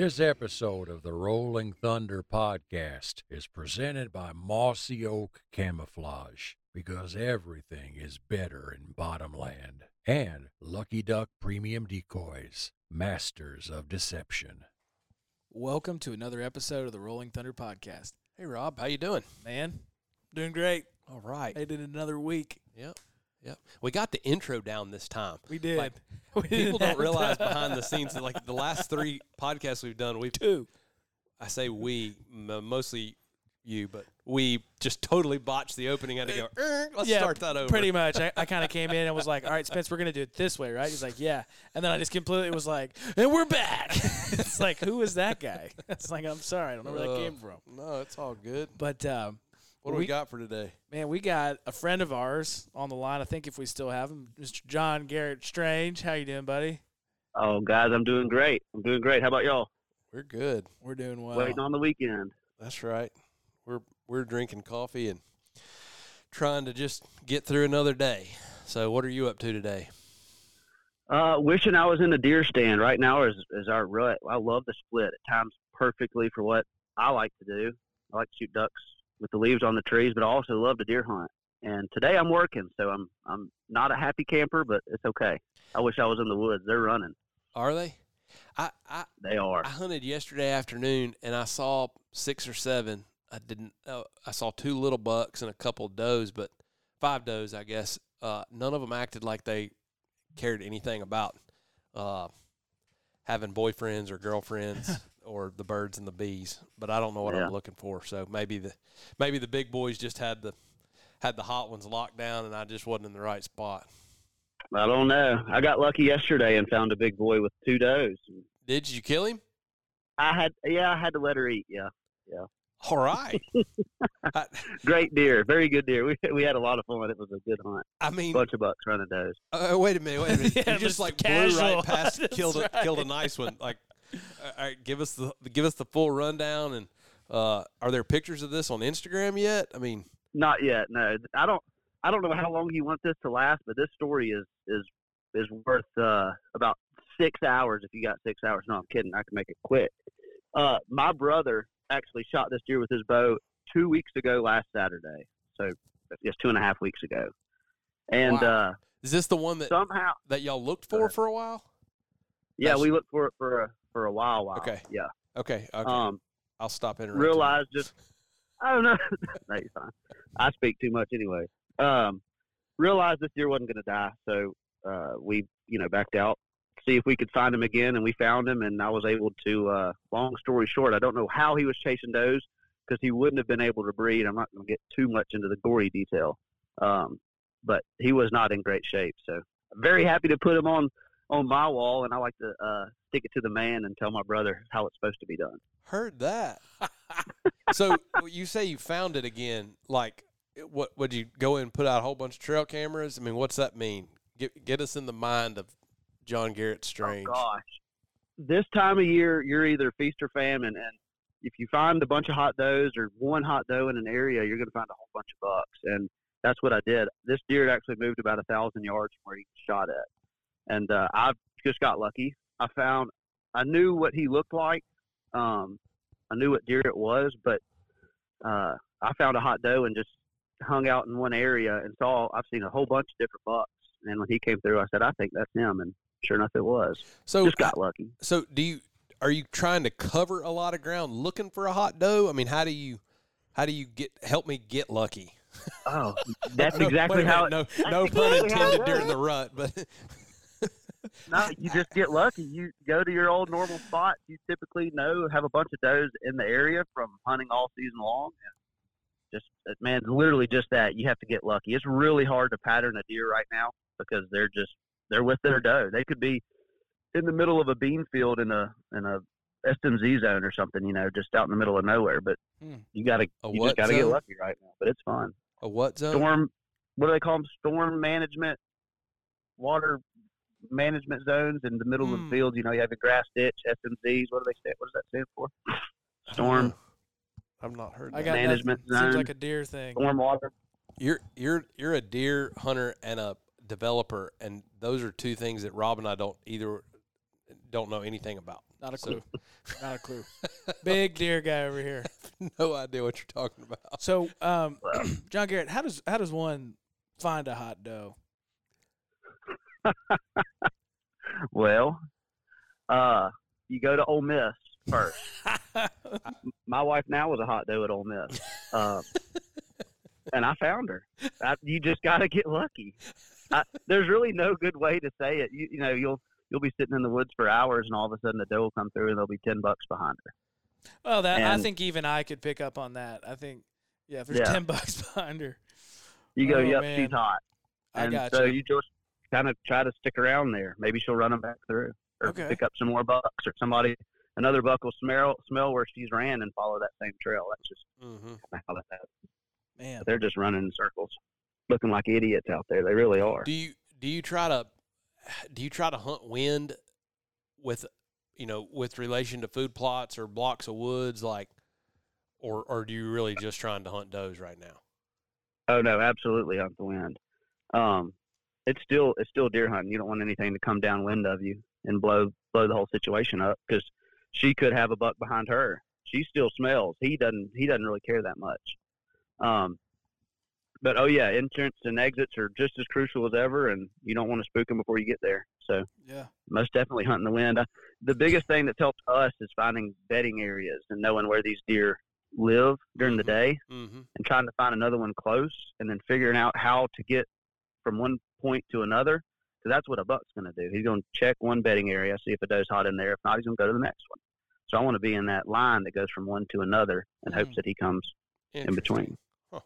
This episode of the Rolling Thunder podcast is presented by Mossy Oak Camouflage because everything is better in Bottomland and Lucky Duck Premium Decoys, masters of deception. Welcome to another episode of the Rolling Thunder podcast. Hey Rob, how you doing? Man, doing great. All right. Made it another week. Yep. Yep. We got the intro down this time. We did. Like, We people don't that. realize behind the scenes that like the last three podcasts we've done, we've two. I say we, mostly you, but we just totally botched the opening. I had to go. "Er, let's yeah, start that over. Pretty much. I, I kind of came in and was like, "All right, Spence, we're gonna do it this way, right?" He's like, "Yeah," and then I just completely was like, "And we're back." it's like, who is that guy? It's like, I'm sorry, I don't know where that Uh, came from. No, it's all good. But um, What do we, got for today? man, we got a friend of ours on the line. I think if we still have him, Mr. John Garrett Strange. How you doing, buddy? Oh, guys, I'm doing great. I'm doing great. How about y'all? We're good. We're doing well. Waiting on the weekend. That's right. We're we're drinking coffee and trying to just get through another day. So, what are you up to today? Uh, wishing I was in the deer stand right now is is our rut. I love the split. It times perfectly for what I like to do. I like to shoot ducks with the leaves on the trees, but I also love to deer hunt. And today I'm working, so I'm I'm not a happy camper, but it's okay. I wish I was in the woods. They're running. Are they? I, I They are. I hunted yesterday afternoon and I saw six or seven. I didn't. Uh, I saw two little bucks and a couple of does, but five does, I guess. Uh, none of them acted like they cared anything about uh, having boyfriends or girlfriends or the birds and the bees. But I don't know what Yeah. I'm looking for. So maybe the maybe the big boys just had the had the hot ones locked down, and I just wasn't in the right spot. I don't know. I got lucky yesterday and found a big boy with two does. Did you kill him? I had yeah, I had to let her eat. Yeah, yeah. All right. I, great deer, very good deer. We we had a lot of fun. It was a good hunt. I mean, Bunch of bucks running does. Uh, wait a minute, wait a minute. Yeah, you just like casual. blew right past, killed a, killed a nice one. Like, all right, give us the give us the full rundown. And uh, are there pictures of this on Instagram yet? I mean, Not yet. No, I don't. I don't know how long you want this to last, but this story is is is worth uh, about six hours. If you got six hours, no, I'm kidding. I can make it quick. Uh, my brother actually shot this deer with his bow two weeks ago last Saturday. So just two and a half weeks ago, and Wow. uh, is this the one that somehow, that y'all looked for for a while? Yeah, That's- we looked for it for a for a while. while. Okay. Yeah. Okay, okay. Um, I'll stop interrupting. realized just I don't know. no, you're fine. I speak too much anyway. Um, realized this deer wasn't going to die, so uh, we you know backed out, see if we could find him again, and we found him, and I was able to. Uh, long story short, I don't know how he was chasing does because he wouldn't have been able to breed. I'm not going to get too much into the gory detail, um, but he was not in great shape. So very happy to put him on on my wall, and I like to uh, stick it to the man and tell my brother how it's supposed to be done. Heard that. so you say you found it again? Like, what would you go in and put out a whole bunch of trail cameras? I mean, what's that mean? Get get us in the mind of John Garrett Strange. Oh gosh, this time of year, you're either feast or famine, and if you find a bunch of hot does or one hot doe in an area, you're going to find a whole bunch of bucks, and that's what I did. This deer had actually moved about a thousand yards from where he shot at, and uh, I just got lucky. I found, I knew what he looked like, um, I knew what deer it was, but uh, I found a hot doe and just hung out in one area and saw. I've seen a whole bunch of different bucks, and when he came through, I said, "I think that's him," and sure enough, it was. So just got lucky. So do you are you trying to cover a lot of ground looking for a hot doe? I mean, how do you how do you get help me get lucky? Oh, that's No, exactly how. It, no no pun exactly how it intended during the rut, but no, you just get lucky. You go to your old normal spot. You typically know have a bunch of does in the area from hunting all season long. And just uh, man, it's literally just that. You have to get lucky. It's really hard to pattern a deer right now because they're just they're with their doe. They could be in the middle of a bean field in a in a SMZ zone or something, you know, just out in the middle of nowhere. But Hmm. you got to A you just got to get lucky right now. But it's fun. A what zone? Storm, what do they call them? Storm management, water management zones in the middle of Hmm. the fields. You know, you have a grass ditch, SMZs. What do they stand? What does that stand for? Storm. I've not heard. I got management nothing. Seems like a deer thing. storm water. You're you're you're a deer hunter and a developer, and those are two things that Rob and I don't either don't know anything about. Not a So- clue. Not a clue. Big deer guy over here. no idea what you're talking about. So, um, John Garrett, how does how does one find a hot doe? Well, uh, you go to Ole Miss first. My wife now was a hot doe at Ole Miss, um, and I found her. I, you just got to get lucky. I, there's really no good way to say it. You, you know, you'll you'll be sitting in the woods for hours, and all of a sudden the doe will come through, and there'll be ten bucks behind her. well, that I think even I could pick up on that. I think, yeah, if there's Yeah. ten bucks behind her, You go, Oh, yep, man. she's hot. I got so you. you just kind of try to stick around there. Maybe she'll run them back through, or Okay. pick up some more bucks, or somebody another buck will smell smell where she's ran and follow that same trail. That's just Mm-hmm. how that happens. Man, They're just running in circles, looking like idiots out there. They really are. Do you do you try to do you try to hunt wind with you know with relation to food plots or blocks of woods like or or do you really just trying to hunt does right now? Oh no, absolutely hunt the wind. Um, it's still it's still deer hunting. You don't want anything to come downwind of you and blow blow the whole situation up because she could have a buck behind her. She still smells. He doesn't. He doesn't really care that much. Um, but oh yeah, entrance and exits are just as crucial as ever, and you don't want to spook them before you get there. So yeah, most definitely hunting the wind. Uh, the biggest thing that's helped us is finding bedding areas and knowing where these deer live during the Mhm. day Mm-hmm. and trying to find another one close and then figuring out how to get from one point to another. Because that's what a buck's going to do. He's going to check one bedding area, see if a doe's hot in there. If not, he's going to go to the next one. So I want to be in that line that goes from one to another and hopes Mhm. that he comes in between. Huh.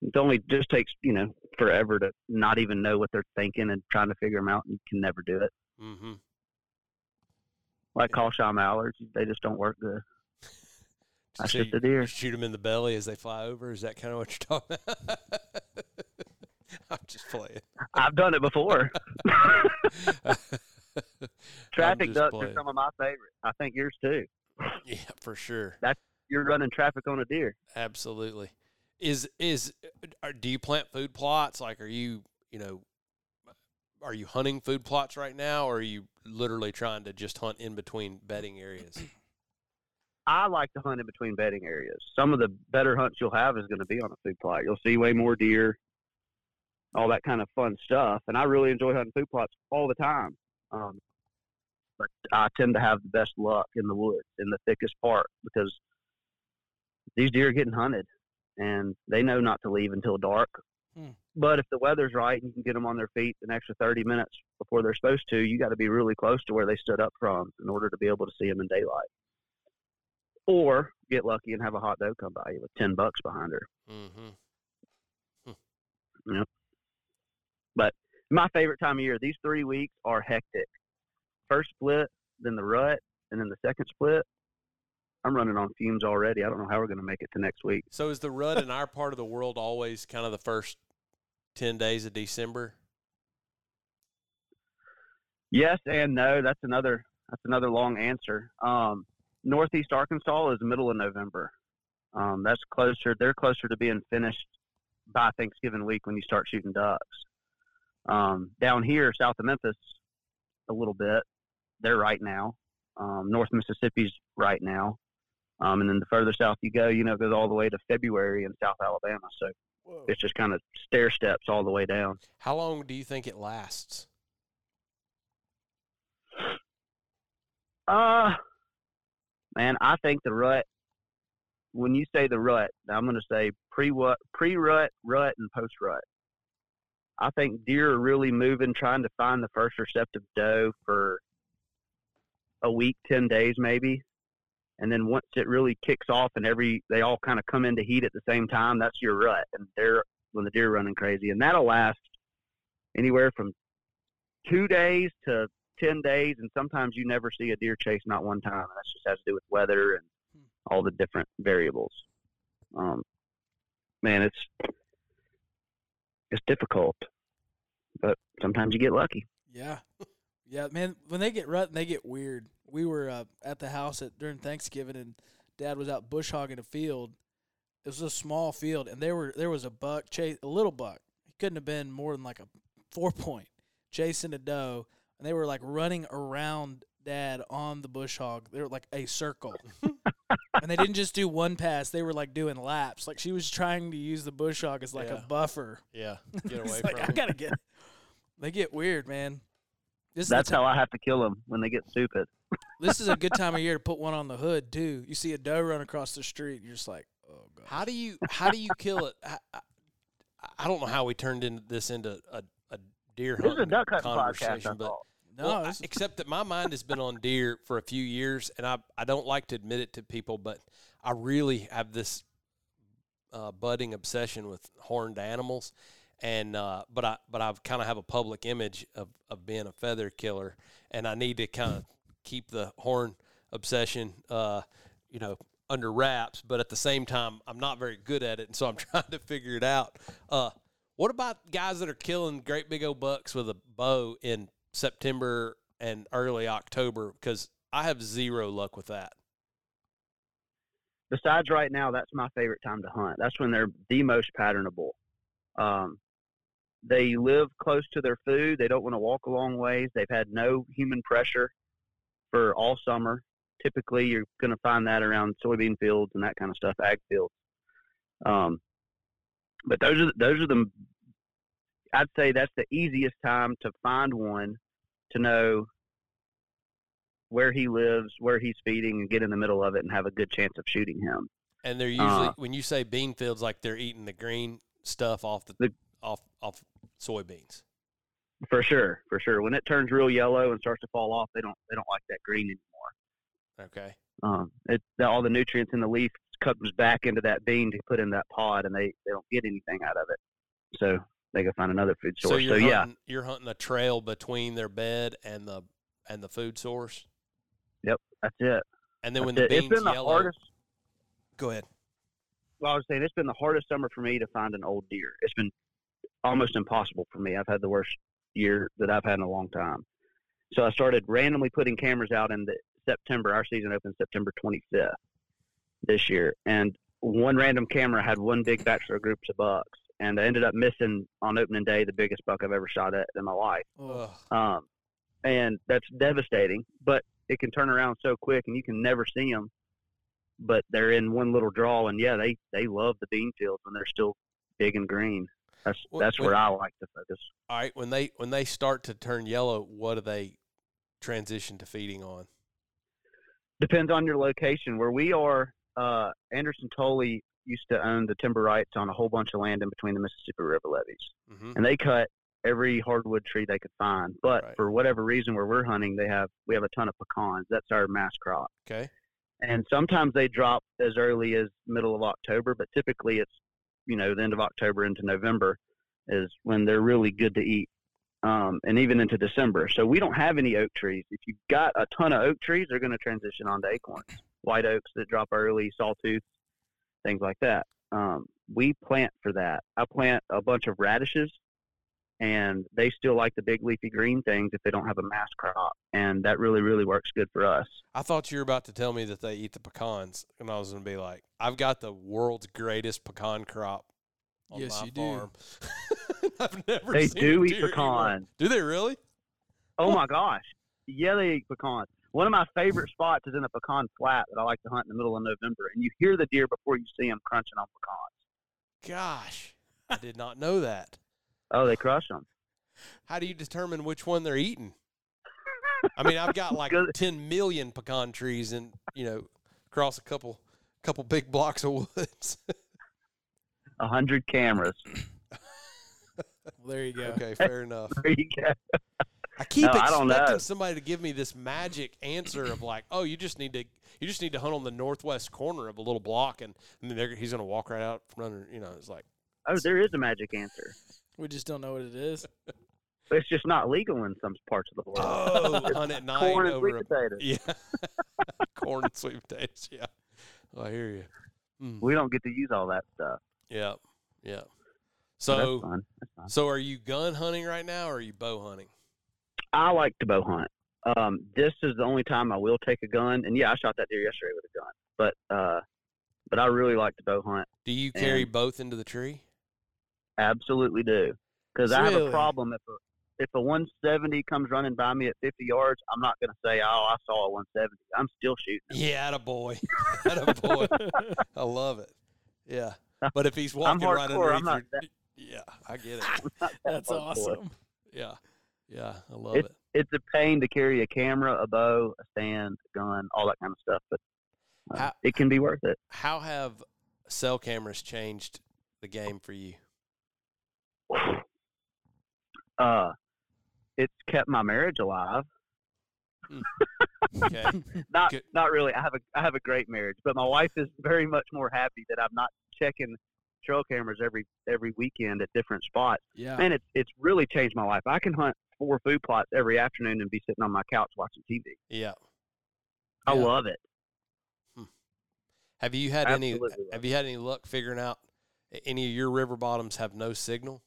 It only just takes, you know, forever to not even know what they're thinking and trying to figure them out. And you can never do it. Mm-hmm. Like call shot mallards, they just don't work good. That's just a deer. Shoot them in the belly as they fly over. Is that kind of what you're talking about? I'm just playing. I've done it before. Traffic ducks playing. are some of my favorites. I think yours too. Yeah, for sure. You're running traffic on a deer. Absolutely. Is is are, do you plant food plots? Like, are you you know, are you hunting food plots right now, or are you literally trying to just hunt in between bedding areas? I like to hunt in between bedding areas. Some of the better hunts you'll have is going to be on a food plot. You'll see way more deer, all that kind of fun stuff. And I really enjoy hunting food plots all the time. Um, but I tend to have the best luck in the woods, in the thickest part, because these deer are getting hunted, and they know not to leave until dark. Hmm. But if the weather's right and you can get them on their feet an extra 30 minutes before they're supposed to, you got to be really close to where they stood up from in order to be able to see them in daylight or get lucky and have a hot doe come by you with ten bucks behind her. Mm-hmm. But my favorite time of year. These three weeks are hectic. First split, then the rut, and then the second split. I'm running on fumes already. I don't know how we're going to make it to next week. So is the rut in our part of the world always kind of the first ten days of December? Yes and no. That's another. That's another long answer. Um, Northeast Arkansas is middle of November. Um, that's closer. They're closer to being finished by Thanksgiving week when you start shooting ducks. Um, down here, south of Memphis, a little bit. They're right now. Um, North Mississippi's right now. Um, and then the further south you go, you know, it goes all the way to February in South Alabama. So Whoa. it's just kind of stair steps all the way down. How long do you think it lasts? Uh, man, I think the rut. When you say the rut, I'm going to say pre rut, pre rut, rut, and post rut. I think deer are really moving, trying to find the first receptive doe for a week, ten days maybe, and then once it really kicks off and every they all kind of come into heat at the same time, that's your rut, and they're when the deer are running crazy, and that'll last anywhere from two days to ten days, and sometimes you never see a deer chase not one time. And that just has to do with weather and all the different variables. Um, man, it's it's difficult, but sometimes you get lucky. Yeah, yeah, man. When they get rut, they get weird. We were uh, at the house at during Thanksgiving, and Dad was out bush hogging a field. It was a small field, and there were there was a buck chase a little buck. He couldn't have been more than like a four point chasing a doe, and they were like running around Dad on the bush hog. They were like a circle. and they didn't just do one pass; they were like doing laps. Like she was trying to use the bush hog as like Yeah. a buffer. Yeah, get It's away like, from I gotta get. They get weird, man. This That's how I have to kill them when they get stupid. this is a good time of year to put one on the hood too. You see a doe run across the street, you're just like, oh god. How do you how do you kill it? I, I, I don't know how we turned into this into a, a deer This is a hunting duck hunting podcast. conversation, I but thought. No, well, I- except that my mind has been on deer for a few years, and I I don't like to admit it to people, but I really have this uh, budding obsession with horned animals, and uh, but I but I kind of have a public image of of being a feather killer, and I need to kind of keep the horn obsession, uh, you know, under wraps. But at the same time, I'm not very good at it, and so I'm trying to figure it out. Uh, what about guys that are killing great big old bucks with a bow in September and early October? Because I have zero luck with that. besides right now, that's my favorite time to hunt. That's when they're the most patternable. Um, they live close to their food. They don't want to walk a long ways. They've had no human pressure for all summer. Typically, you're going to find that around soybean fields and that kind of stuff, ag fields. Um, but those are those are the. I'd say that's the easiest time to find one to know where he lives, where he's feeding, and get in the middle of it and have a good chance of shooting him. And they're usually Uh, when you say bean fields, like they're eating the green stuff off the, The- off off soybeans. For sure, for sure. When it turns real yellow and starts to fall off, they don't they don't like that green anymore. Okay. Um, it all the nutrients in the leaf comes back into that bean to put in that pod, and they they don't get anything out of it. So they go find another food So source. you're So, yeah, hunting, you're hunting a trail between their bed and the and the food source. Yep, that's it. And then when That's the it. beans it's been the hardest. go ahead. Well, I was saying it's been the hardest summer for me to find an old deer. It's been almost impossible for me. I've had the worst year that I've had in a long time. So I started randomly putting cameras out in the September. Our season opens September 25th this year, and one random camera had one big batch of groups of bucks, and I ended up missing on opening day the biggest buck I've ever shot at in my life. Ugh. Um, and that's devastating. But it can turn around so quick, and you can never see them. But they're in one little draw, and yeah, they they love the bean fields when they're still big and green. That's that's when- where I like to focus. All right. When they when they start to turn yellow, what do they transition to feeding on? Depends on your location. Where we are, uh, Anderson Tully used to own the timber rights on a whole bunch of land in between the Mississippi River levees. hmm and they cut every hardwood tree they could find. But Right. for whatever reason, where we're hunting, they have we have a ton of pecans. That's our mass crop, Okay. and sometimes they drop as early as middle of October, but typically it's you know the end of October into November is when they're really good to eat, um, and even into December. So we don't have any oak trees. If you've got a ton of oak trees, they're going to transition onto acorns, white oaks that drop early, sawtooth, things like that. Um, we plant for that. I plant a bunch of radishes and they still like the big leafy green things if they don't have a mass crop, and that really really works good for us. I thought you were about to tell me that they eat the pecans, and I was going to be like, I've got the world's greatest pecan crop on Yes, my you do. farm. I've never They seen do a eat deer one. pecans. Do they really? Oh my gosh, yeah, they eat pecans. One of my favorite spots is in a pecan flat that I like to hunt in the middle of November, and you hear the deer before you see them crunching on pecans. Gosh, I did not know that. Oh, they crush them. How do you determine which one they're eating? I mean, I've got like 10 million pecan trees and, you know, across a couple couple big blocks of woods. A hundred cameras. well, there you go. okay, fair enough. There you go. I keep No, I don't expecting know. somebody to give me this magic answer of like, oh, you just need to you just need to hunt on the northwest corner of a little block, and, and then he's going to walk right out from under. You know, it's like Oh, there is a magic answer. We just don't know what it is. It's just not legal in some parts of the world. Oh, hunt at night Corn and over sweet a potatoes. yeah, corn and sweet potatoes. Yeah, Oh, I hear you. Mm. We don't get to use all that stuff. Yeah, yeah. So So, that's fun. That's fun. so are you gun hunting right now, or are you bow hunting? I like to bow hunt. Um, this is the only time I will take a gun, and yeah, I shot that deer yesterday with a gun. But uh, but I really like to bow hunt. Do you carry And- both into the tree? Absolutely do. Because I have a problem if a if a 170 comes running by me at 50 yards, I'm not going to say, "Oh, I saw a 170." I'm still shooting. Yeah, at a boy, At a boy. I love it. Yeah, but if he's walking right hardcore, underneath I'm not your, yeah, I get it. That's Hardcore. awesome. Yeah, yeah, I love it. It's a pain to carry a camera, a bow, a stand, a gun, all that kind of stuff, but uh, How- it can be worth it. How have cell cameras changed the game for you? Uh, it's kept my marriage alive. Okay, not Good. not really. I have a I have a great marriage, but my wife is very much more happy that I'm not checking trail cameras every every weekend at different spots. Yeah. Man, it's it's really changed my life. I can hunt four food plots every afternoon and be sitting on my couch watching TV. yeah. I Yeah. love it. Hmm. Have you had any? Absolutely love Have you had any luck figuring out any of your river bottoms have no signal?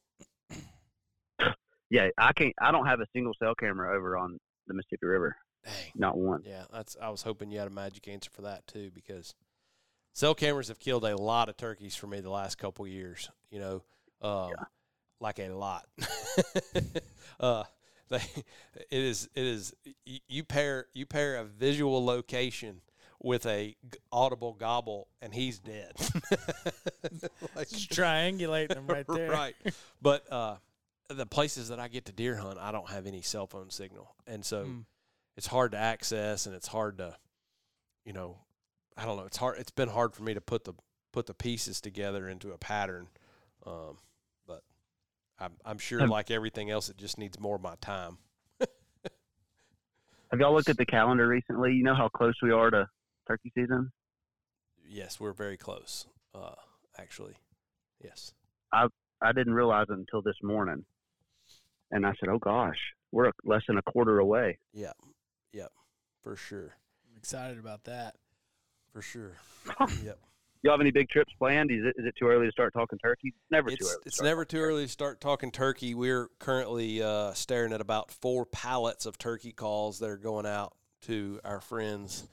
Yeah, I can't. I don't have a single cell camera over on the Mississippi River. Dang. Not one. Yeah, that's. I was hoping you had a magic answer for that too, because cell cameras have killed a lot of turkeys for me the last couple years. You know, um, like a lot. uh, they, it is. It is. You, you pair. You pair a visual location with a g- audible gobble, and he's dead. Like- Just triangulating them right there. right. But uh, the places that I get to deer hunt, I don't have any cell phone signal, and so Mm. it's hard to access, and it's hard to, you know, I don't know. It's hard. It's been hard for me to put the put the pieces together into a pattern. Um, but I'm I'm sure, Have- like everything else, it just needs more of my time. Have y'all looked at the calendar recently? You know how close we are to turkey season. Yes, we're very close. Uh, actually, yes. I I didn't realize it until this morning, and I said, "Oh gosh, we're less than a quarter away." Yeah. Yep. For sure. I'm excited about that. For sure. yep. Y'all have any big trips planned? Is it, is it too early to start talking turkey? Never too it's, early. to It's start never talking too early to start talking turkey. We're currently uh, staring at about four pallets of turkey calls that are going out to our friends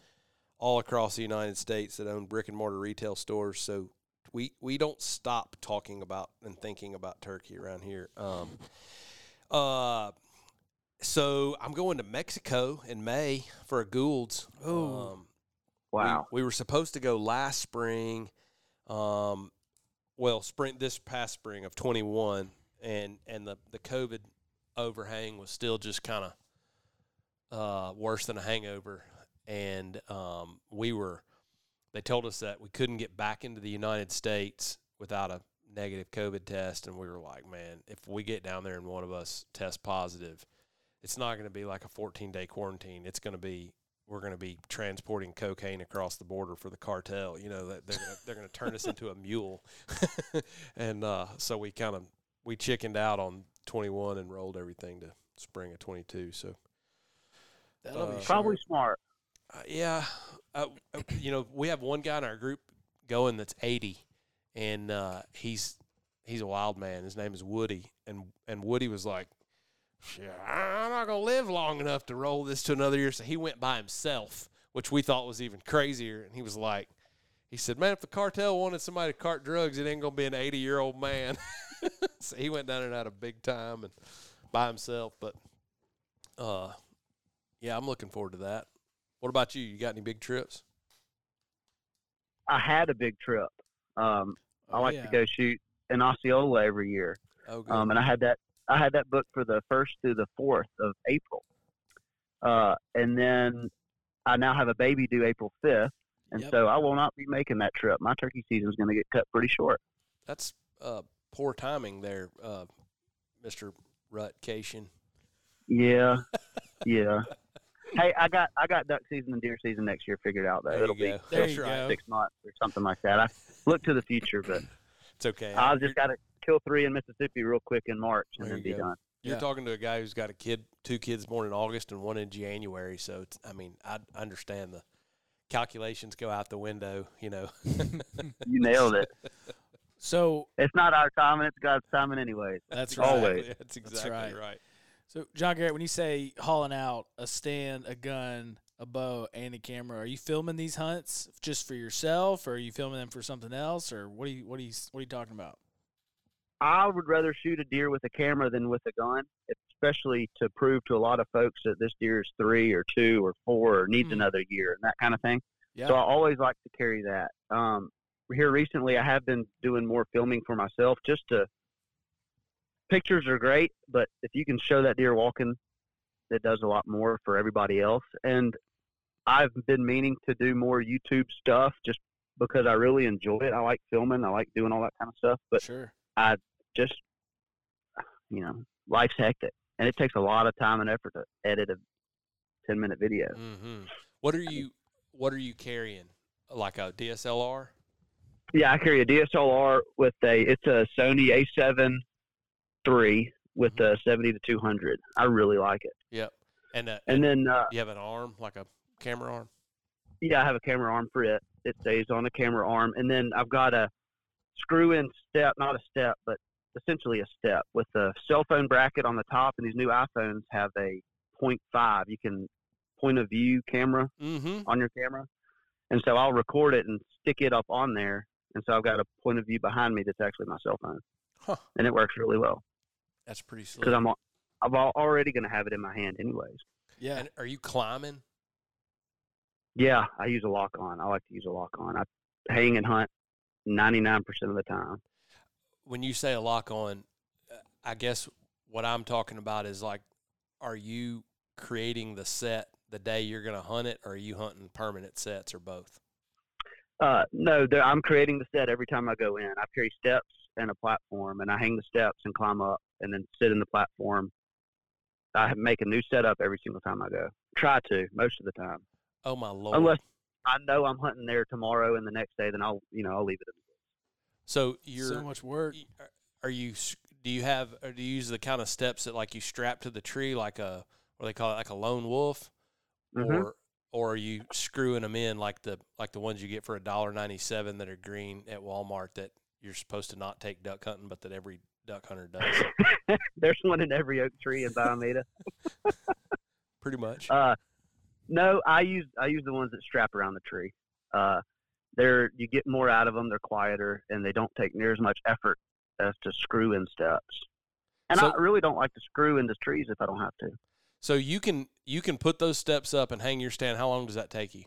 all across the United States that own brick and mortar retail stores. So we we don't stop talking about and thinking about turkey around here. Um, uh, so I'm going to Mexico in May for a Gould's. Ooh. Um, we- Wow. We, were supposed to go last spring, um, well, spring this past spring of 21, and and the the COVID overhang was still just kind of uh, worse than a hangover, and um, we were. They told us that we couldn't get back into the United States without a negative COVID test, and we were like, man, if we get down there and one of us test positive, it's not going to be like a 14 day quarantine. It's going to be we're going to be transporting cocaine across the border for the cartel. You know that they're gonna, they're going to turn us into a mule, and uh, so we kind of we chickened out on 21 and rolled everything to spring of 22. So That'll Uh, be Probably sharp. smart. uh, yeah, uh, uh, you know we have one guy in our group going that's 80, and uh, he's he's a wild man. His name is Woody, and and Woody was like. Shit, I'm not gonna live long enough to roll this to another year. So he went by himself, which we thought was even crazier. And he was like, he said, "Man, if the cartel wanted somebody to cart drugs, it ain't gonna be an 80 year old man." so he went down and had a big time and by himself. But uh, yeah, I'm looking forward to that. What about you? You got any big trips? I had a big trip. Um, I Oh, like yeah. to go shoot in Osceola every year, Oh, good. um, and I had that. I had that booked for the first through the fourth of April, uh, and then I now have a baby due April fifth, and Yep. so I will not be making that trip. My turkey season is going to get cut pretty short. That's uh, poor timing there, uh, Mister Rutcation. Yeah, yeah. Hey, I got I got duck season and deer season next year figured out though. There It'll you be go. There you go. six months or something like that. I look to the future, but It's okay. I just got to kill three in Mississippi real quick in March and There then be go. done. You're Yeah. talking to a guy who's got a kid, two kids born in August and one in January. So it's, I mean, I understand the calculations go out the window. You know. You nailed it. So It's not our timing; it's God's timing, anyway. that's Always. right. Exactly. That's exactly right. right. So John Garrett, when you say hauling out a stand, a gun, a bow, and a camera, are you filming these hunts just for yourself, or are you filming them for something else, or what are you what are you what are you talking about? I would rather shoot a deer with a camera than with a gun, especially to prove to a lot of folks that this deer is three or two or four or needs Hmm. another year and that kind of thing. Yeah. So I always like to carry that. Um, here recently, I have been doing more filming for myself just to. Pictures are great, but if you can show that deer walking, it does a lot more for everybody else. And I've been meaning to do more YouTube stuff just because I really enjoy it. I like filming, I like doing all that kind of stuff. But sure. Just you know life's hectic and it takes a lot of time and effort to edit a 10 minute video hmm What are you What are you carrying? Like a DSLR? yeah i carry a dslr with a it's a sony a7 III with a 70 to 200 i really like it Yep. And uh, and then uh, you have an arm, like a camera arm. yeah i have a camera arm for it it stays on the camera arm and then i've got a screw in step not a step but essentially a step with the cell phone bracket on the top and these new iphones have a 0.5 you can point of view camera Mm-hmm. on your camera. And so I'll record it and stick it up on there. And so I've got a point of view behind me that's actually my cell phone. Huh. And it works really well That's pretty slick. because I'm, I'm already going to have it in my hand anyways. Yeah. And are you climbing? Yeah, I use a lock on. I like to use a lock on. I hang and hunt 99% of the time. When you say a lock on, I guess what I'm talking about is like, are you creating the set the day you're going to hunt it, or are you hunting permanent sets, or both? Uh, no, there, I'm creating the set every time I go in. I carry steps and a platform, and I hang the steps and climb up, and then sit in the platform. I make a new setup every single time I go. Try to most of the time. Oh my lord! Unless I know I'm hunting there tomorrow and the next day, then I'll you know I'll leave it. So you're so much work. are- are you do you have or do you use the kind of steps that like you strap to the tree like a what they call it like a lone wolf Mhm. or or are you screwing them in like the like the ones you get for a dollar ninety seven that are green at Walmart that you're supposed to not take duck hunting but that every duck hunter does There's one in every oak tree in Bayou Meto. pretty much Uh, no, I use I use the ones that strap around the tree. Uh, they're you get more out of them. They're quieter and they don't take near as much effort as to screw in steps. And So- I really don't like to screw into trees if I don't have to. so you can you can put those steps up and hang your stand how long does that take you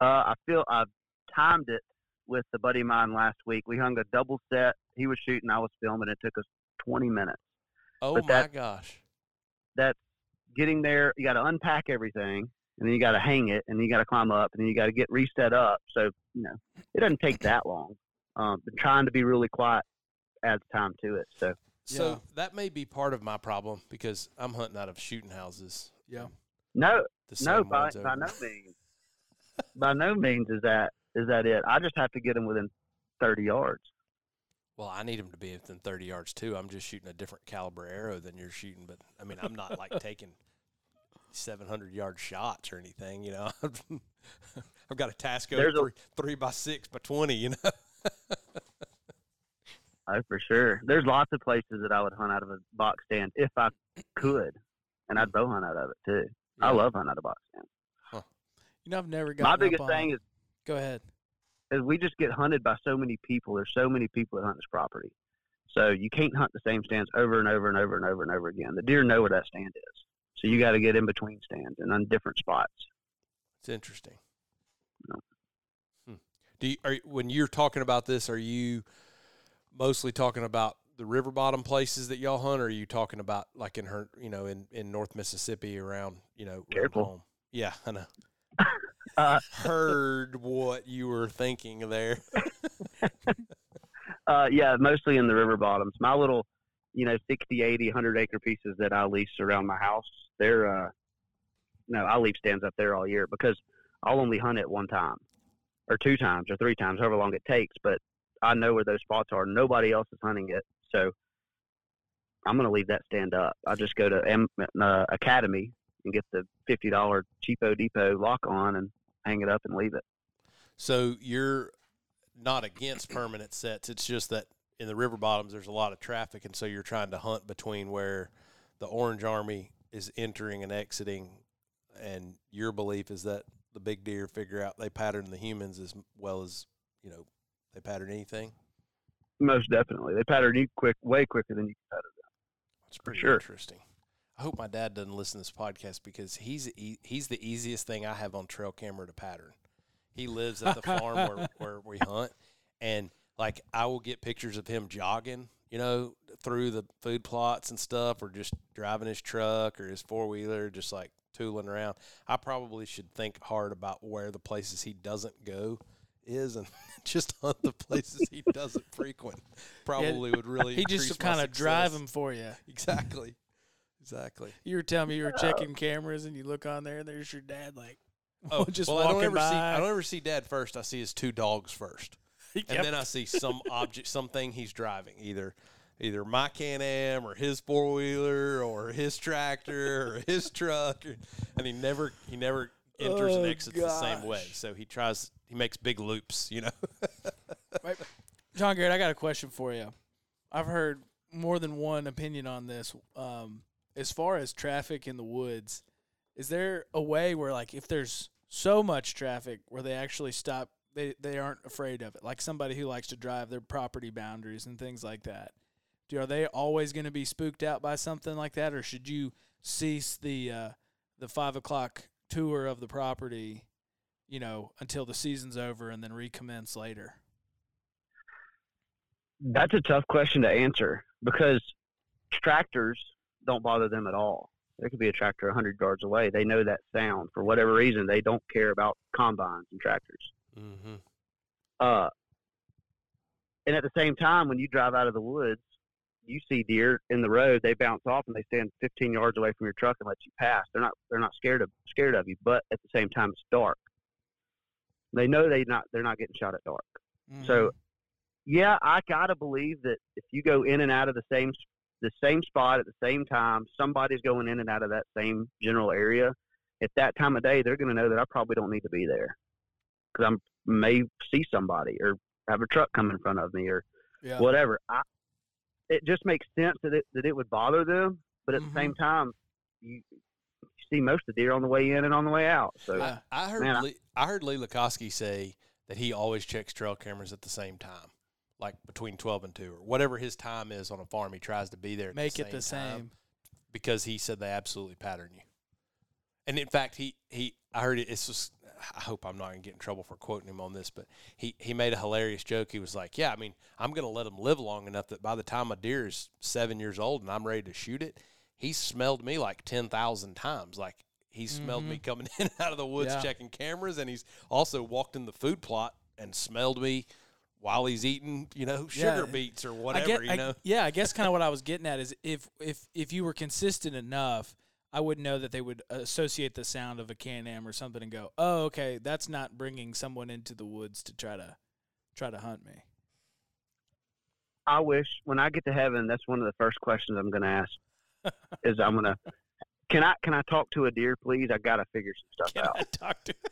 Uh, I feel I've timed it with a buddy of mine last week. We hung a double set. He was shooting, I was filming. It took us 20 minutes. oh But my gosh that's getting there. You got to unpack everything, and then you got to hang it, and then you got to climb up, and then you got to get reset up. So you know, it doesn't take that long. Um, but trying to be really quiet adds time to it. So so Yeah. that may be part of my problem because I'm hunting out of shooting houses Yeah. no, the no, by, by no means, by no means is that is that it. I just have to get them within 30 yards. Well, I need them to be within 30 yards too. I'm just shooting a different caliber arrow than you're shooting, but I mean, I'm not like taking 700 yard shots or anything, you know. I've got a Tasco There's a- three, three by six by 20, you know. Oh, for sure. There's lots of places that I would hunt out of a box stand if I could, and I'd bow hunt out of it too. I love hunting out of box stand. You know, I've never got My biggest thing is Go ahead. is we just get hunted by so many people. There's so many people that hunt this property. So you can't hunt the same stands over and over and over and over and over again. The deer know where that stand is. So you got to get in between stands and on different spots. It's interesting. No. Hmm. Do you, are, when you're talking about this, are you mostly talking about the river bottom places that y'all hunt, or are you talking about like in her, you know, in, in North Mississippi around, you know, Careful. home? Yeah, I know. Uh, Heard what you were thinking there. uh, yeah, mostly in the river bottoms. My little, you know, 60, 80, 100 acre pieces that I lease around my house, they're, uh, no, I leave stands up there all year because I'll only hunt it one time or two times or three times, however long it takes. But I know where those spots are. Nobody else is hunting it. So I'm going to leave that stand up. I just go to M, uh, Academy and get the fifty dollar cheapo depot lock on and hang it up and leave it. So you're not against permanent sets. It's just that in the river bottoms there's a lot of traffic, and so you're trying to hunt between where the Orange Army is entering and exiting, and your belief is that the big deer figure out they pattern the humans as well as you know they pattern anything. Most definitely, they pattern you quick, way quicker than you can pattern them. It's pretty sure. interesting. I hope my dad doesn't listen to this podcast because he's e- he's the easiest thing I have on trail camera to pattern. He lives at the farm where, where we hunt, and like I will get pictures of him jogging, you know, through the food plots and stuff, or just driving his truck or his four wheeler, just like tooling around. I probably should think hard about where the places he doesn't go is and just hunt the places he doesn't frequent. Probably would really He just kind of drive them for you. Exactly. Exactly. You were telling me you were checking cameras and you look on there and there's your dad like Oh, just well, I don't ever see. by. I don't ever see Dad first. I see his two dogs first, He and then I see some object, something he's driving, either either my Can Am or his four wheeler or his tractor or his truck, or- and he never he never enters and Oh, exits the same way. So he tries. He makes big loops, you know. John Garrett, I got a question for you. I've heard more than one opinion on this. Um, as far as traffic in the woods, is there a way where, like, if there's so much traffic, where they actually stop? They they aren't afraid of it. Like somebody who likes to drive their property boundaries and things like that. Do are they always going to be spooked out by something like that, or should you cease the uh, the five o'clock tour of the property, you know, until the season's over and then recommence later? That's a tough question to answer because tractors don't bother them at all. There could be a tractor 100 yards away. They know that sound. For whatever reason, they don't care about combines and tractors. Mm-hmm. Uh, and at the same time, when you drive out of the woods, you see deer in the road. They bounce off and they stand 15 yards away from your truck and let you pass. They're not they're not scared of scared of you, but at the same time, it's dark. They know they not they're not getting shot at dark. Mm-hmm. So, yeah, I gotta believe that if you go in and out of the same the same spot at the same time, somebody's going in and out of that same general area. At that time of day, they're going to know that I probably don't need to be there because I may see somebody or have a truck come in front of me or yeah. whatever. I, it just makes sense that it that it would bother them, but at Mhm. the same time, you, you see most of the deer on the way in and on the way out. So I, I heard Man, I- Lee, I heard Lee Lakosky say that he always checks trail cameras at the same time, like between twelve and two or whatever his time is on a farm. He tries to be there. At Make the it the same time same. because he said they absolutely pattern you. And in fact, he he I heard it. It's just I hope I'm not gonna get in trouble for quoting him on this, but he he made a hilarious joke. He was like, "Yeah, I mean, I'm gonna let him live long enough that by the time a deer is seven years old and I'm ready to shoot it, he smelled me like ten thousand times. Like he smelled me mm-hmm. coming in and out of the woods Yeah. checking cameras, and he's also walked in the food plot and smelled me." While he's eating, you know, sugar Yeah. beets or I whatever, get, you I- know. yeah, I guess kind of what I was getting at is if if if you were consistent enough, I would know that they would associate the sound of a Can Am or something and go, "Oh, okay, that's not bringing someone into the woods to try to try to hunt me." I wish when I get to heaven, that's one of the first questions I'm going to ask. is I'm going to can I can I talk to a deer, please? I got to figure some stuff Can out. I talk to?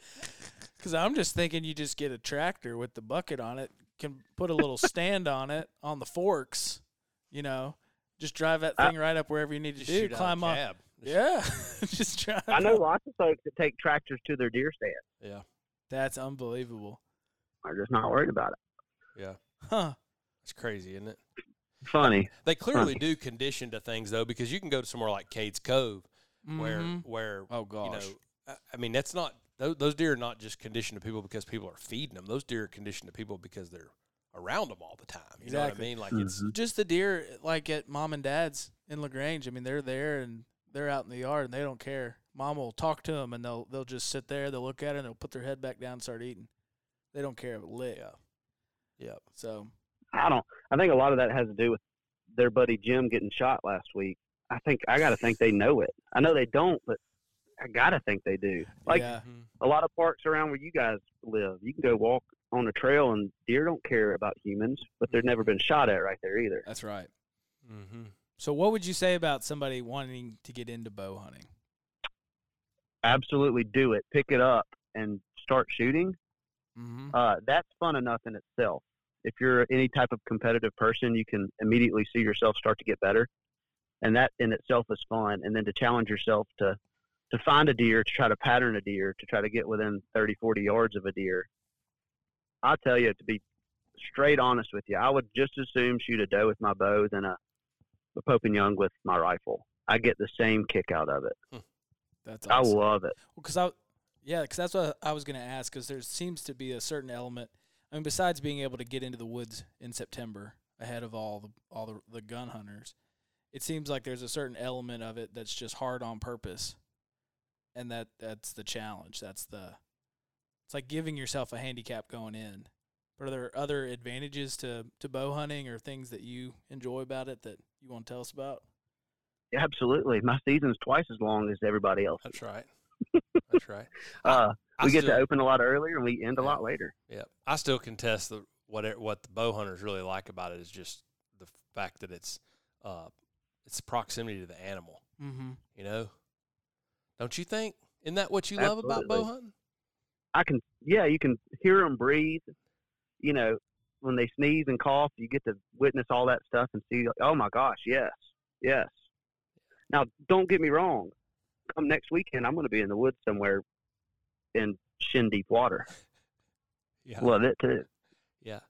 Because I'm just thinking you just get a tractor with the bucket on it, can put a little stand on it on the forks, you know, just drive that I- thing right up wherever you need to Just do, shoot out a climb up. Cab. Yeah, just drive. I know lots of folks that take tractors to their deer stand. Yeah, That's unbelievable, They're just not worried about it. yeah. huh? It's crazy, isn't it? Funny. They clearly Funny. do condition to things though, because you can go to somewhere like Cades Cove, where Mhm. where Oh you gosh. know, I- I mean, that's not those, those deer are not just conditioned to people because people are feeding them. Those deer are conditioned to people because they're around them all the time. You know what I mean? Like it's Mhm. just the deer like at mom and dad's in Lagrange. I mean, they're there and they're out in the yard and they don't care. Mom will talk to them and they'll they'll just sit there. They'll look at it and they'll put their head back down and start eating. They don't care a lick. yeah, yeah. So I don't. I think a lot of that has to do with their buddy Jim getting shot last week. I think I got to think they know it. I know they don't, but I got to think they do. Like yeah, Mhm. a lot of parks around where you guys live, you can go walk on a trail and deer don't care about humans, but they've never been shot at right there either. that's right. Mm-hmm. So, what would you say about somebody wanting to get into bow hunting? Absolutely do it. Pick it up and start shooting. Mm-hmm. Uh, that's fun enough in itself. If you're any type of competitive person, you can immediately see yourself start to get better, and that in itself is fun. And then to challenge yourself to to find a deer, to try to pattern a deer, to try to get within 30, 40 yards of a deer. I tell you, to be straight honest with you, I would just as soon shoot a doe with my bow than a, a Pope and Young with my rifle. I get the same kick out of it. Hmm. That's I love it. because I, yeah, because that's what I was going to ask. Because there seems to be a certain element. I mean, besides being able to get into the woods in September ahead of all the all the, the gun hunters, it seems like there's a certain element of it that's just hard on purpose, and that that's the challenge. That's the it's like giving yourself a handicap going in. But are there other advantages to to bow hunting or things that you enjoy about it that you want to tell us about? Yeah, Absolutely. My season's twice as long as everybody else. That's right. That's right. Uh, I we get to open a lot earlier and we end a Yeah. lot later. Yeah, I still contest the what it, what the bow hunters really like about it is just the fact that it's uh it's proximity to the animal. Mm-hmm. You know, don't you think? Isn't that what you love about bow hunting? I can, yeah, you can hear them breathe. You know, when they sneeze and cough, you get to witness all that stuff and see, oh my gosh, yes, yes. Now, don't get me wrong. Come next weekend, I'm going to be in the woods somewhere in shin deep water. Yeah, Love it too. yeah,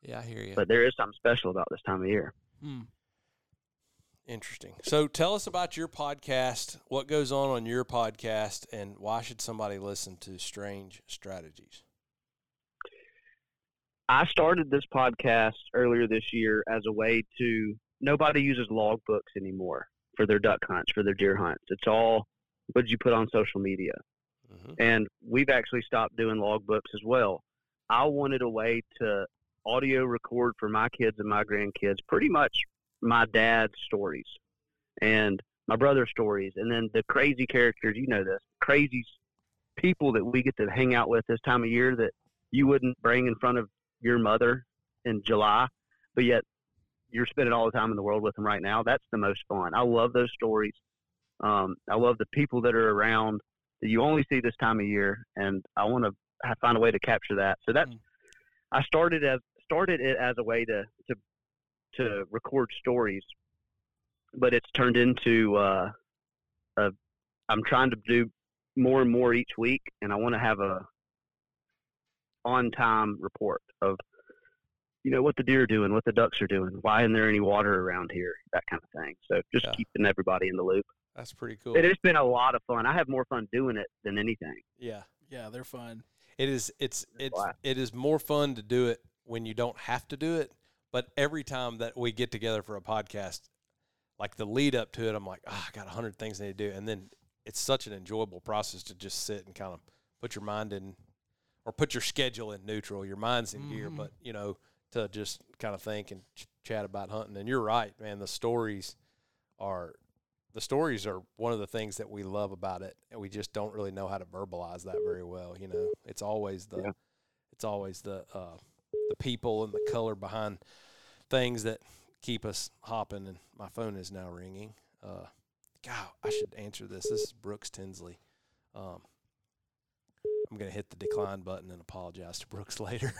yeah. I hear you. But there is something special about this time of year. Hmm. Interesting. So tell us about your podcast. What goes on on your podcast, and why should somebody listen to Strange Strategies? I started this podcast earlier this year as a way to nobody uses log books anymore for their duck hunts, for their deer hunts. It's all what you put on social media? hmm And we've actually stopped doing log books as well. I wanted a way to audio record for my kids and my grandkids pretty much my dad's stories and my brother's stories and then the crazy characters, you know this, crazy people that we get to hang out with this time of year that you wouldn't bring in front of your mother in July, but yet you're spending all the time in the world with them right now. That's the most fun. I love those stories. Um, I love the people that are around that you only see this time of year, and I want to find a way to capture that. So that's Mm. I started as started it as a way to to to record stories, but it's turned into uh, a. I'm trying to do more and more each week, and I want to have a on time report of you know what the deer are doing, what the ducks are doing, why isn't there any water around here, that kind of thing. So just Yeah. keeping everybody in the loop. That's pretty cool. It has been a lot of fun. I have more fun doing it than anything. Yeah. Yeah, they're fun. It is. It's. It's. It is more fun to do it when you don't have to do it. But every time that we get together for a podcast, like the lead up to it, I'm like, ah, I got a hundred things I need to do, and then it's such an enjoyable process to just sit and kind of put your mind in, or put your schedule in neutral. Your mind's in gear, Mhm. but you know, to just kind of think and ch- chat about hunting. And you're right, man. The stories are. The stories are one of the things that we love about it, and we just don't really know how to verbalize that very well. You know, it's always the, Yeah. it's always the uh, the people and the color behind things that keep us hopping. And my phone is now ringing. Uh, God, I should answer this. This is Brooks Tinsley. Um, I'm gonna hit the decline button and apologize to Brooks later.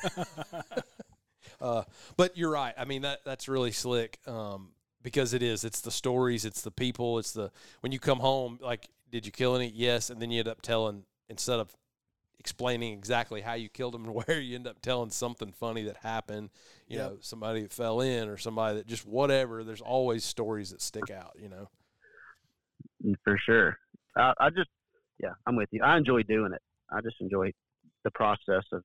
uh, but you're right. I mean that that's really slick um, because it is. It's the stories. It's the people. It's the when you come home. Like, did you kill any? Yes, and then you end up telling instead of explaining exactly how you killed them and where you end up telling something funny that happened. You Yep. know, somebody that fell in or somebody that just whatever. There's always stories that stick out. You know. Mm, For sure. I, I just, yeah, I'm with you. I enjoy doing it. I just enjoy the process of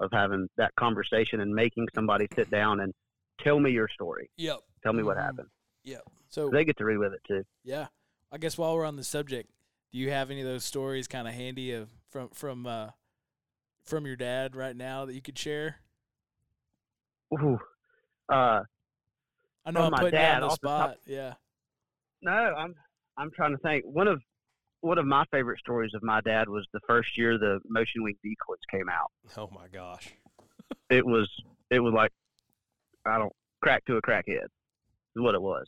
of having that conversation and making somebody sit down and tell me your story. Yep. Tell me what Mhm. happened. Yep. So They get to relive it too. yeah, I guess while we're on the subject, do you have any of those stories kind of handy of from from uh from your dad right now that you could share? Ooh. Uh, I know I'm my putting you dad, on the the top- spot. yeah. no, I'm I'm trying to think. One of one of my favorite stories of my dad was the first year the motion wing decoys came out. Oh my gosh. It was it was like I don't crack to a crackhead is what it was.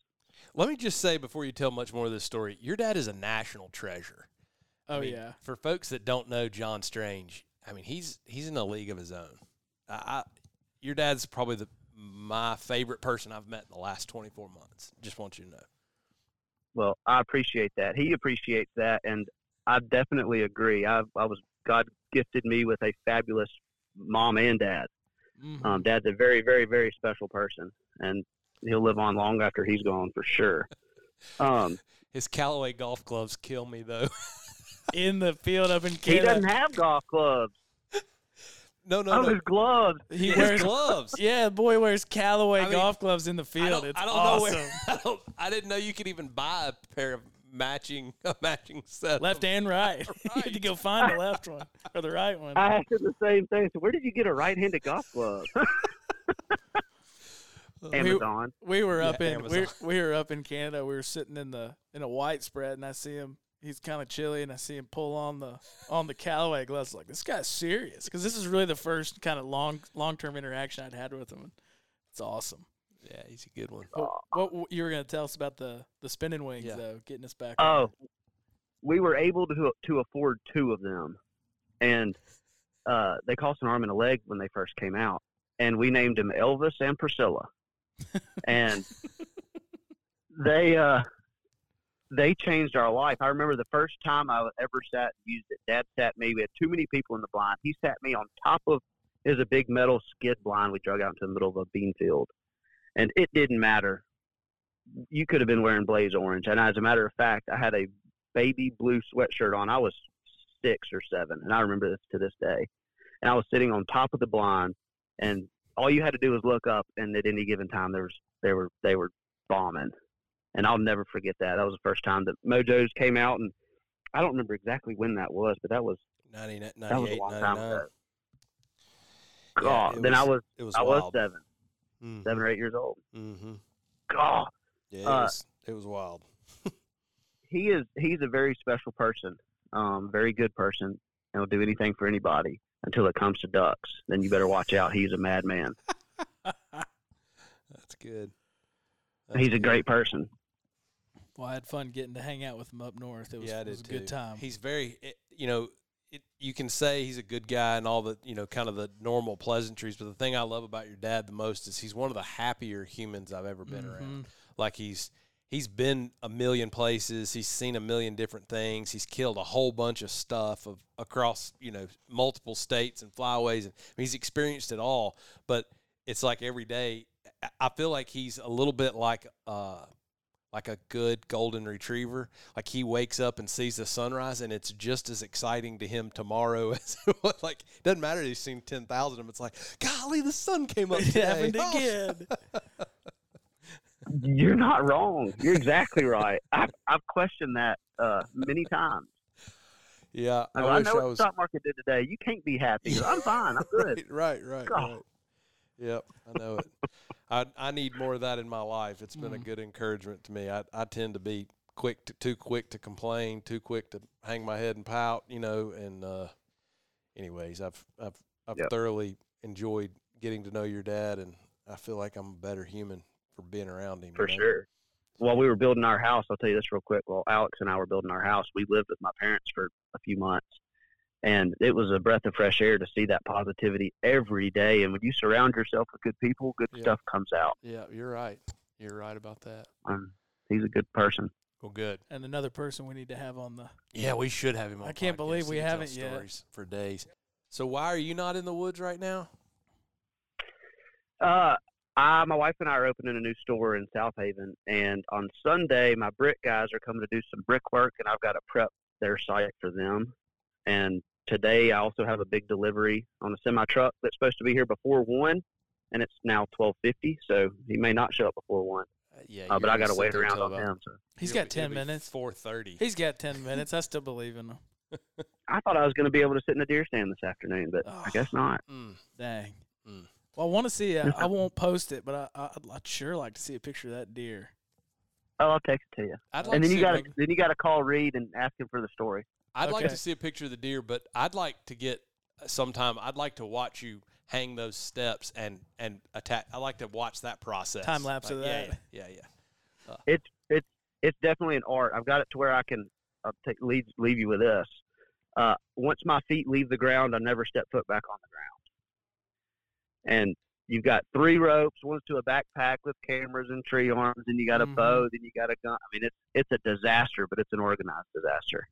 Let me just say before you tell much more of this story, your dad is a national treasure. I Oh mean, yeah. For folks that don't know John Strange, I mean he's he's in a league of his own. I, I your dad's probably the my favorite person I've met in the last 24 months. Just want you to know. Well, I appreciate that. He appreciates that, and I definitely agree. I, I was God gifted me with a fabulous mom and dad. Mhm. Um, Dad's a very, very, very special person, and he'll live on long after he's gone for sure. Um, His Callaway golf gloves kill me though. in the field up in Canada, he doesn't have golf clubs. No, no, oh, no. his gloves. he His wears gloves. Yeah, the boy wears Callaway I mean, golf gloves in the I field. don't, It's I don't awesome. know where. I, don't, I didn't know you could even buy a pair of matching a matching set. Left and right. you had to go find the left one or the right one. I asked him the same thing. So, where did you get a right-handed golf glove? Uh, Amazon. we were Yeah, up in we, we were up in Canada. We were sitting in the in a white spread, and I see him. He's kind of chilly, and I see him pull on the on the Callaway gloves. Like this guy's serious, because this is really the first kind of long long term interaction I'd had with him. It's awesome. Yeah, he's a good one. What, what you were gonna tell us about the the spinning wings Yeah. though, getting us back. on. Oh, we were able to to afford two of them, and uh, they cost an arm and a leg when they first came out, and we named them Elvis and Priscilla, and they uh, they changed our life. I remember the first time I ever sat and used it. Dad sat me. We had too many people in the blind. He sat me on top of. is a big metal skid blind we drug out into the middle of a bean field, and it didn't matter. You could have been wearing blaze orange, and as a matter of fact, I had a baby blue sweatshirt on. I was six or seven, and I remember this to this day. And I was sitting on top of the blind, and all you had to do was look up, and at any given time, there was they were they were bombing, and I'll never forget that. That was the first time that Mojo's came out, and I don't remember exactly when that was, but that was 90, that was a 98, long time ago. God, it then I was It was I was wild. seven, Mhm. seven or eight years old. Mm-hmm. God, Yeah, it Uh, was. It was wild. he is he's a very special person, um, very good person, and will do anything for anybody until it comes to ducks. Then you better watch out. He's a madman. That's good. That's He's a good. great person. Well, I had fun getting to hang out with him up north. It was, yeah, it was did a good time. He's very, it, you know, it, you can say he's a good guy and all the, you know, kind of the normal pleasantries. But the thing I love about your dad the most is he's one of the happier humans I've ever been around. Mm-hmm. Like he's he's been a million places. He's seen a million different things. He's killed a whole bunch of stuff of across, you know, multiple states and flyways, and he's experienced it all. But it's like every day. I- I feel like he's a little bit like uh like a good golden retriever. Like he wakes up and sees the sunrise, and it's just as exciting to him tomorrow as it was. Like doesn't matter. if He's seen ten thousand of them. It's like, golly, the sun came up It today. happened Oh, again. You're not wrong. You're exactly right. I've, I've questioned that uh, many times. Yeah, I, I, go, I wish know I what the stock market did today. You can't be happy. I'm fine. I'm good. Right, right, right, God. right. Yep, I know it. I I need more of that in my life. It's been a Mm. good encouragement to me. I I tend to be quick to, too quick to complain, too quick to hang my head and pout, you know. And uh, anyways, I've I've I've Yep. thoroughly enjoyed getting to know your dad, and I feel like I'm a better human for being around him. For you know? sure. While we were building our house, I'll tell you this real quick. While Alex and I were building our house, we lived with my parents for a few months. And it was a breath of fresh air to see that positivity every day. And when you surround yourself with good people, good Yeah. stuff comes out. Yeah, you're right. You're right about that. Um, he's a good person. Well, good. and another person we need to have on the. Yeah, we should have him on. I can't podcast. believe we can haven't yet. stories for days. So why are you not in the woods right now? Uh, I, my wife and I are opening a new store in South Haven, and on Sunday, my brick guys are coming to do some brickwork, and I've got to prep their site for them. And today, I also have a big delivery on a semi truck that's supposed to be here before one, and it's now twelve fifty, so he may not show up before one. Uh, yeah, Uh, but I got to wait around on him. So He's He'll got ten minutes. Four thirty. He's got ten minutes. I still believe in him. I thought I was going to be able to sit in the deer stand this afternoon, but I guess not. Mm. Dang. Mm. Well, I want to see. it. I won't post it, but I, I, I'd sure like to see a picture of that deer. Oh, I'll text it to you. I'd like and then to you see a got to then you got to call Reed and ask him for the story. I'd like to see a picture of the deer, but I'd like to get uh, sometime. I'd like to watch you hang those steps and and attack. I like to watch that process. Time lapse Like, of yeah, that. Yeah, yeah, yeah. it's it's it's definitely an art. I've got it to where I can I'll take leave leave you with this. Uh, once my feet leave the ground, I never step foot back on the ground. And you've got three ropes. One's to a backpack with cameras and tree arms, and you got a Mhm. bow. Then you got a gun. I mean, it's it's a disaster, but it's an organized disaster.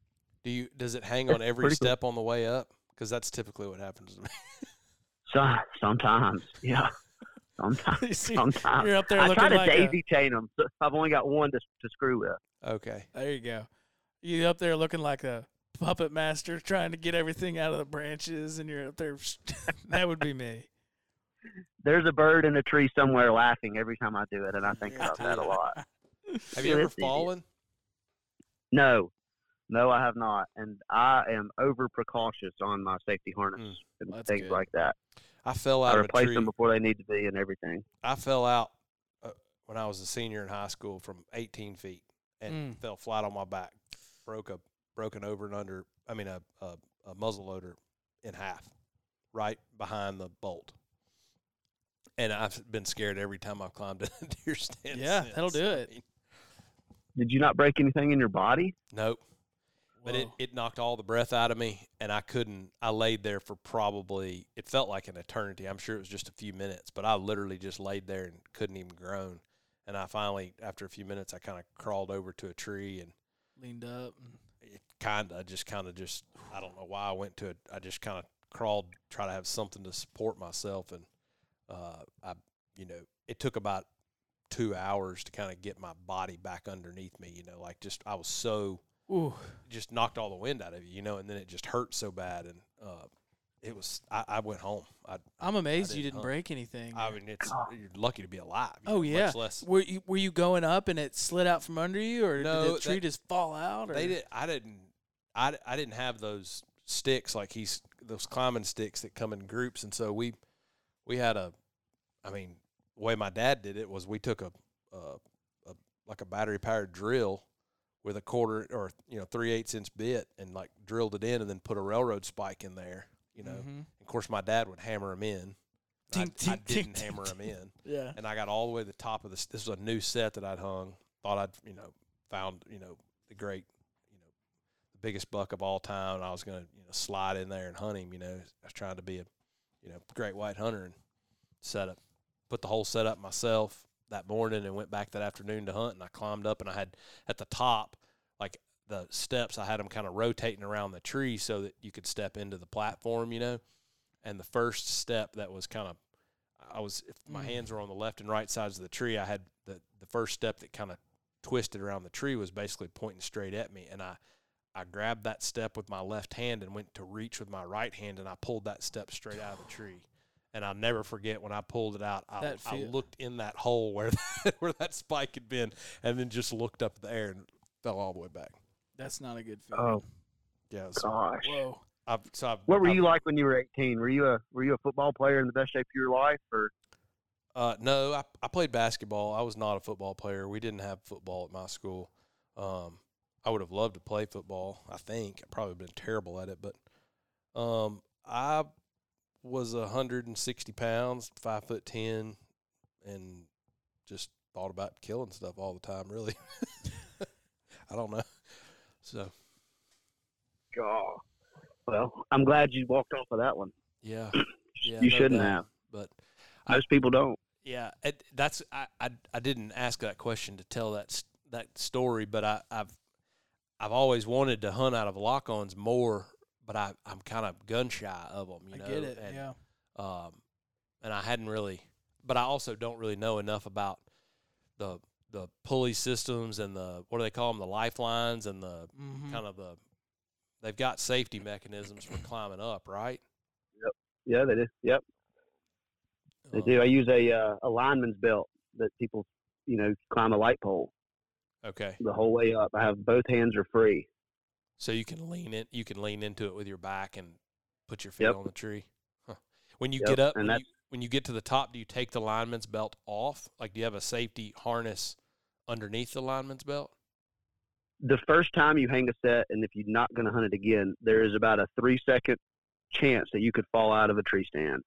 Do you? Does it hang It's on every pretty cool. step on the way up? Because that's typically what happens to me. So sometimes, yeah, sometimes, You see, sometimes. You're up there I looking try to like a- daisy chain them. So I've only got one to to screw with. Okay. There you go. You up there looking like a puppet master trying to get everything out of the branches, and you're up there. that would be me. There's a bird in a tree somewhere laughing every time I do it, and I think Yeah, about that a lot. Have you ever fallen? No, no, I have not, and I am over precautious on my safety harness Mm, and things good. like that. I fell I out of a replace tree. them before they need to be and everything. I fell out uh, when I was a senior in high school from 18 feet and Mm. fell flat on my back. Broke a broken over and under. I mean a a, a muzzle loader in half, right behind the bolt. And I've been scared every time I've climbed a deer stand. Yeah, that'll since. do I it. mean, Did you not break anything in your body? nope. But it, Whoa. it knocked all the breath out of me, and I couldn't. I laid there for probably, it felt like an eternity. I'm sure it was just a few minutes, but I literally just laid there and couldn't even groan. And I finally, after a few minutes, I kind of crawled over to a tree and leaned up. and- it kind of, just kind of just, I don't know why I went to it. I just kind of crawled, try to have something to support myself. And uh, I, you know, it took about two hours to kind of get my body back underneath me, you know, like just, I was so, Ooh, just knocked all the wind out of you, you know, and then it just hurt so bad, and uh, it was. I, I went home. I, I'm amazed you didn't didn't hunt. break anything. I mean, it's you're lucky to be alive. you Oh, know, yeah. Much less, were you were you going up and it slid out from under you, or No, did the tree they- just fall out? Or? they did. I didn't. I, d- I didn't have those sticks like he's those climbing sticks that come in groups, and so we we had a. I mean, the way my dad did it was we took a, a, a like a battery powered drill with a quarter or you know three eighths inch bit and like drilled it in and then put a railroad spike in there. You know, Mhm. Of course, my dad would hammer them in. I, Tink, I didn't tink, hammer them in, Yeah. and I got all the way to the top of this. This was a new set that I'd hung. Thought I'd you know found you know the great you know the biggest buck of all time. And I was gonna you know slide in there and hunt him. You know, I was trying to be a you know great white hunter and set up, put the whole setup myself that morning and went back that afternoon to hunt. And I climbed up and I had at the top like the steps. I had them kind of rotating around the tree so that you could step into the platform. You know, and the first step that was kind of I was if my Mm. hands were on the left and right sides of the tree. I had the the first step that kind of twisted around the tree was basically pointing straight at me, and I I grabbed that step with my left hand and went to reach with my right hand, and I pulled that step straight out of the tree. And I'll never forget when I pulled it out. I, I looked in that hole where where that spike had been, and then just looked up in the air and fell all the way back. That's not a good feeling. Oh Yeah. it was- gosh. Whoa. I've, so I've, What were I've- you like when you were 18? Were you a were you a football player in the best shape of your life, or Uh, no, I, I played basketball. I was not a football player. We didn't have football at my school. Um, I would have loved to play football. I think I probably been terrible at it, but um, I was a hundred and sixty pounds, five foot ten, and just thought about killing stuff all the time. Really, I don't know. So God? Well, I'm glad you walked off of that one. yeah, yeah, you no shouldn't doubt. have. But I- Most people don't. Yeah, it, that's I, I I didn't ask that question to tell that that story, but I, I've I've always wanted to hunt out of lock-ons more, but I I'm kind of gun shy of them. You I know, get it. and, yeah. Um, and I hadn't really, but I also don't really know enough about the the pulley systems and the what do they call them, the lifelines and the Mhm. kind of the they've got safety mechanisms for climbing up, right? Yep. Yeah, they do. Yep, they Um, do. I use a uh, a lineman's belt that people, you know, climb a light pole Okay. the whole way up. I have both hands are free. So you can lean it. You can lean into it with your back and put your feet Yep. on the tree. Huh. When you Yep, get up, and when you, when you get to the top, do you take the lineman's belt off? Like, do you have a safety harness underneath the lineman's belt? The first time you hang a set, and if you're not going to hunt it again, there is about a three second chance that you could fall out of a tree stand.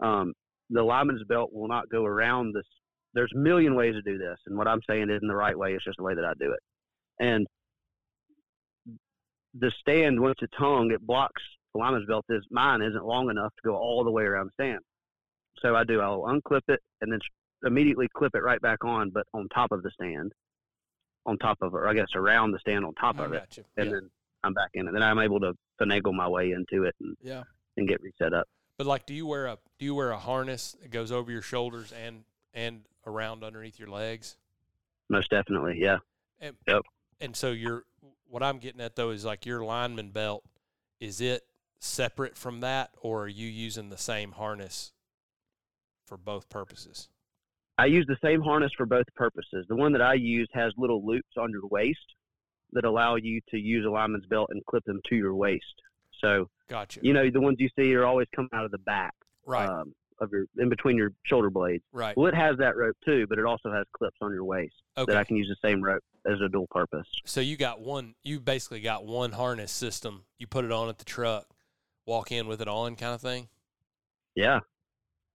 Um, the lineman's belt will not go around this there's a million ways to do this, and what I'm saying isn't the right way. It's just the way that I do it. And the stand, once it's hung, it blocks the lineman's belt. Is mine isn't long enough to go all the way around the stand. So I do. I'll unclip it and then immediately clip it right back on, but on top of the stand, on top of, or I guess around the stand on top I of it, you. and Yeah. then I'm back in it. Then I'm able to finagle my way into it and, Yeah. and get reset up. But like, do you wear a do you wear a harness that goes over your shoulders and and around underneath your legs? Most definitely, yeah. And, Yep. And so your what I'm getting at though is like your lineman belt. Is it separate from that, or are you using the same harness for both purposes? I use the same harness for both purposes. The one that I use has little loops on your waist that allow you to use a lineman's belt and clip them to your waist. So, Gotcha. you know, the ones you see are always coming out of the back right. um, of your, in between your shoulder blades. right. Well, it has that rope too, but it also has clips on your waist that I can use the same rope as a dual purpose. So you got one. You basically got one harness system. You put it on at the truck, walk in with it on, kind of thing. Yeah.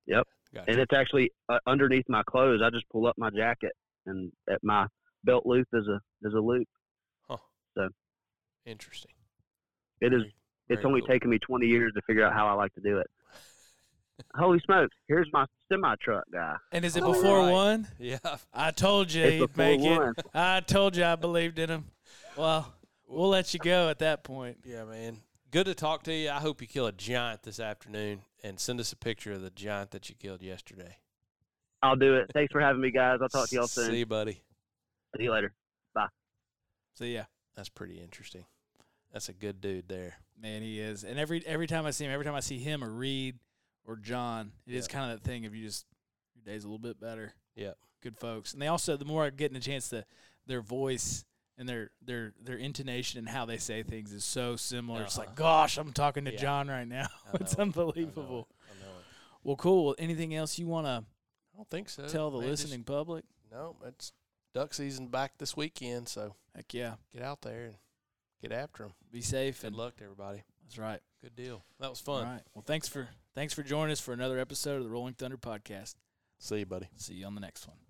Yep. Gotcha. And it's actually uh, underneath my clothes. I just pull up my jacket and at my belt loop is a, is a loop. Huh. So interesting. It is Very- It's only cool. taken me 20 years to figure out how I like to do it. Holy smokes! Here's my semi truck guy. And is it All before right. one? Yeah. I told you It's he'd make one. it. I told you I believed in him. Well, we'll let you go at that point. Yeah, man. Good to talk to you. I hope you kill a giant this afternoon and send us a picture of the giant that you killed yesterday. I'll do it. Thanks for having me, guys. I'll talk to y'all soon. See you, buddy. See you later. Bye. See ya. That's pretty interesting. That's a good dude there. Man, he is. And every every time I see him, every time I see him or Reed or John, it is Yeah. kind of that thing of you just your day's a little bit better. Yep. Good folks. And they also the more I get in a chance to their voice and their their their intonation and how they say things is so similar. It's like, Uh-huh. gosh, I'm talking to Yeah. John right now. It's know it. I know unbelievable. it. I know it. Well, cool. Well, anything else you want to I don't think so. tell the Man, just- listening public? no, it's duck season back this weekend, so Heck yeah. get out there and get after them. Be safe Good and luck to everybody. That's right. Good deal. That was fun. right. Well, thanks for thanks for joining us for another episode of the Rolling Thunder podcast. See you, buddy. See you on the next one.